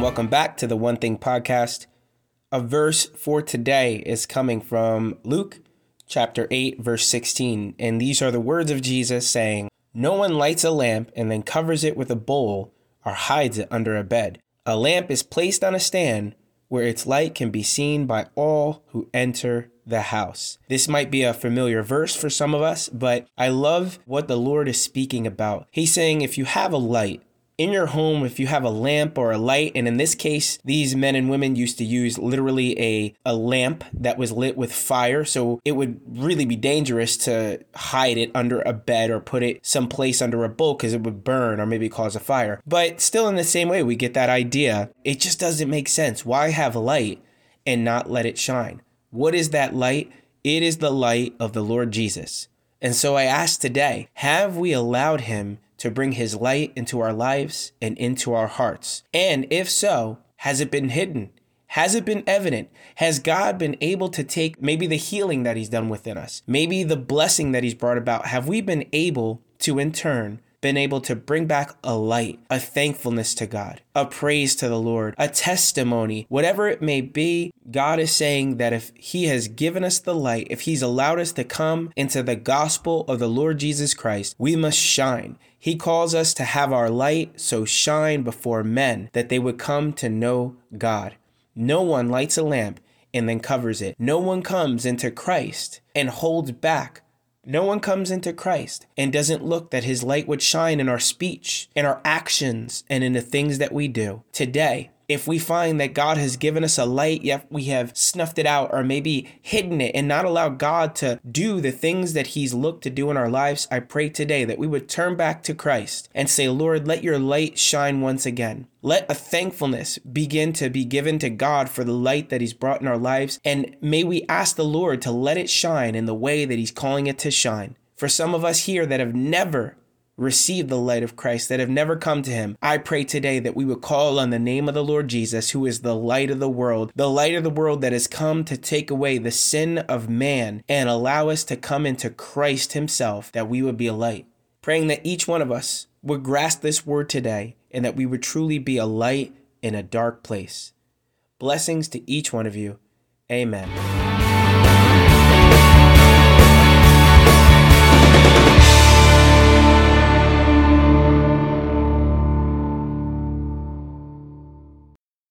Welcome back to the One Thing Podcast. A verse for today is coming from Luke chapter 8, verse 16. And these are the words of Jesus saying, No one lights a lamp and then covers it with a bowl or hides it under a bed. A lamp is placed on a stand where its light can be seen by all who enter the house. This might be a familiar verse for some of us, but I love what the Lord is speaking about. He's saying if you have a light, in your home, if you have a lamp or a light, and in this case, these men and women used to use literally a, a lamp that was lit with fire. So it would really be dangerous to hide it under a bed or put it someplace under a bowl because it would burn or maybe cause a fire. But still, in the same way, we get that idea. It just doesn't make sense. Why have light and not let it shine? What is that light? It is the light of the Lord Jesus. And so I ask today, have we allowed him to bring his light into our lives and into our hearts? And if so, has it been hidden? Has it been evident? Has God been able to take maybe the healing that he's done within us, maybe the blessing that he's brought about? Have we been able to, in turn, been able to bring back a light, a thankfulness to God, a praise to the Lord, a testimony, whatever it may be. God is saying that if He has given us the light, if He's allowed us to come into the gospel of the Lord Jesus Christ, we must shine. He calls us to have our light so shine before men that they would come to know God. No one lights a lamp and then covers it. No one comes into Christ and holds back no one comes into Christ and doesn't look that his light would shine in our speech, in our actions, and in the things that we do. Today, if we find that God has given us a light, yet we have snuffed it out or maybe hidden it and not allowed God to do the things that He's looked to do in our lives, I pray today that we would turn back to Christ and say, Lord, let your light shine once again. Let a thankfulness begin to be given to God for the light that He's brought in our lives. And may we ask the Lord to let it shine in the way that He's calling it to shine. For some of us here that have never received the light of Christ, that have never come to him, I pray today that we would call on the name of the Lord Jesus, who is the light of the world, the light of the world that has come to take away the sin of man and allow us to come into Christ himself, that we would be a light. Praying that each one of us would grasp this word today and that we would truly be a light in a dark place. Blessings to each one of you. Amen.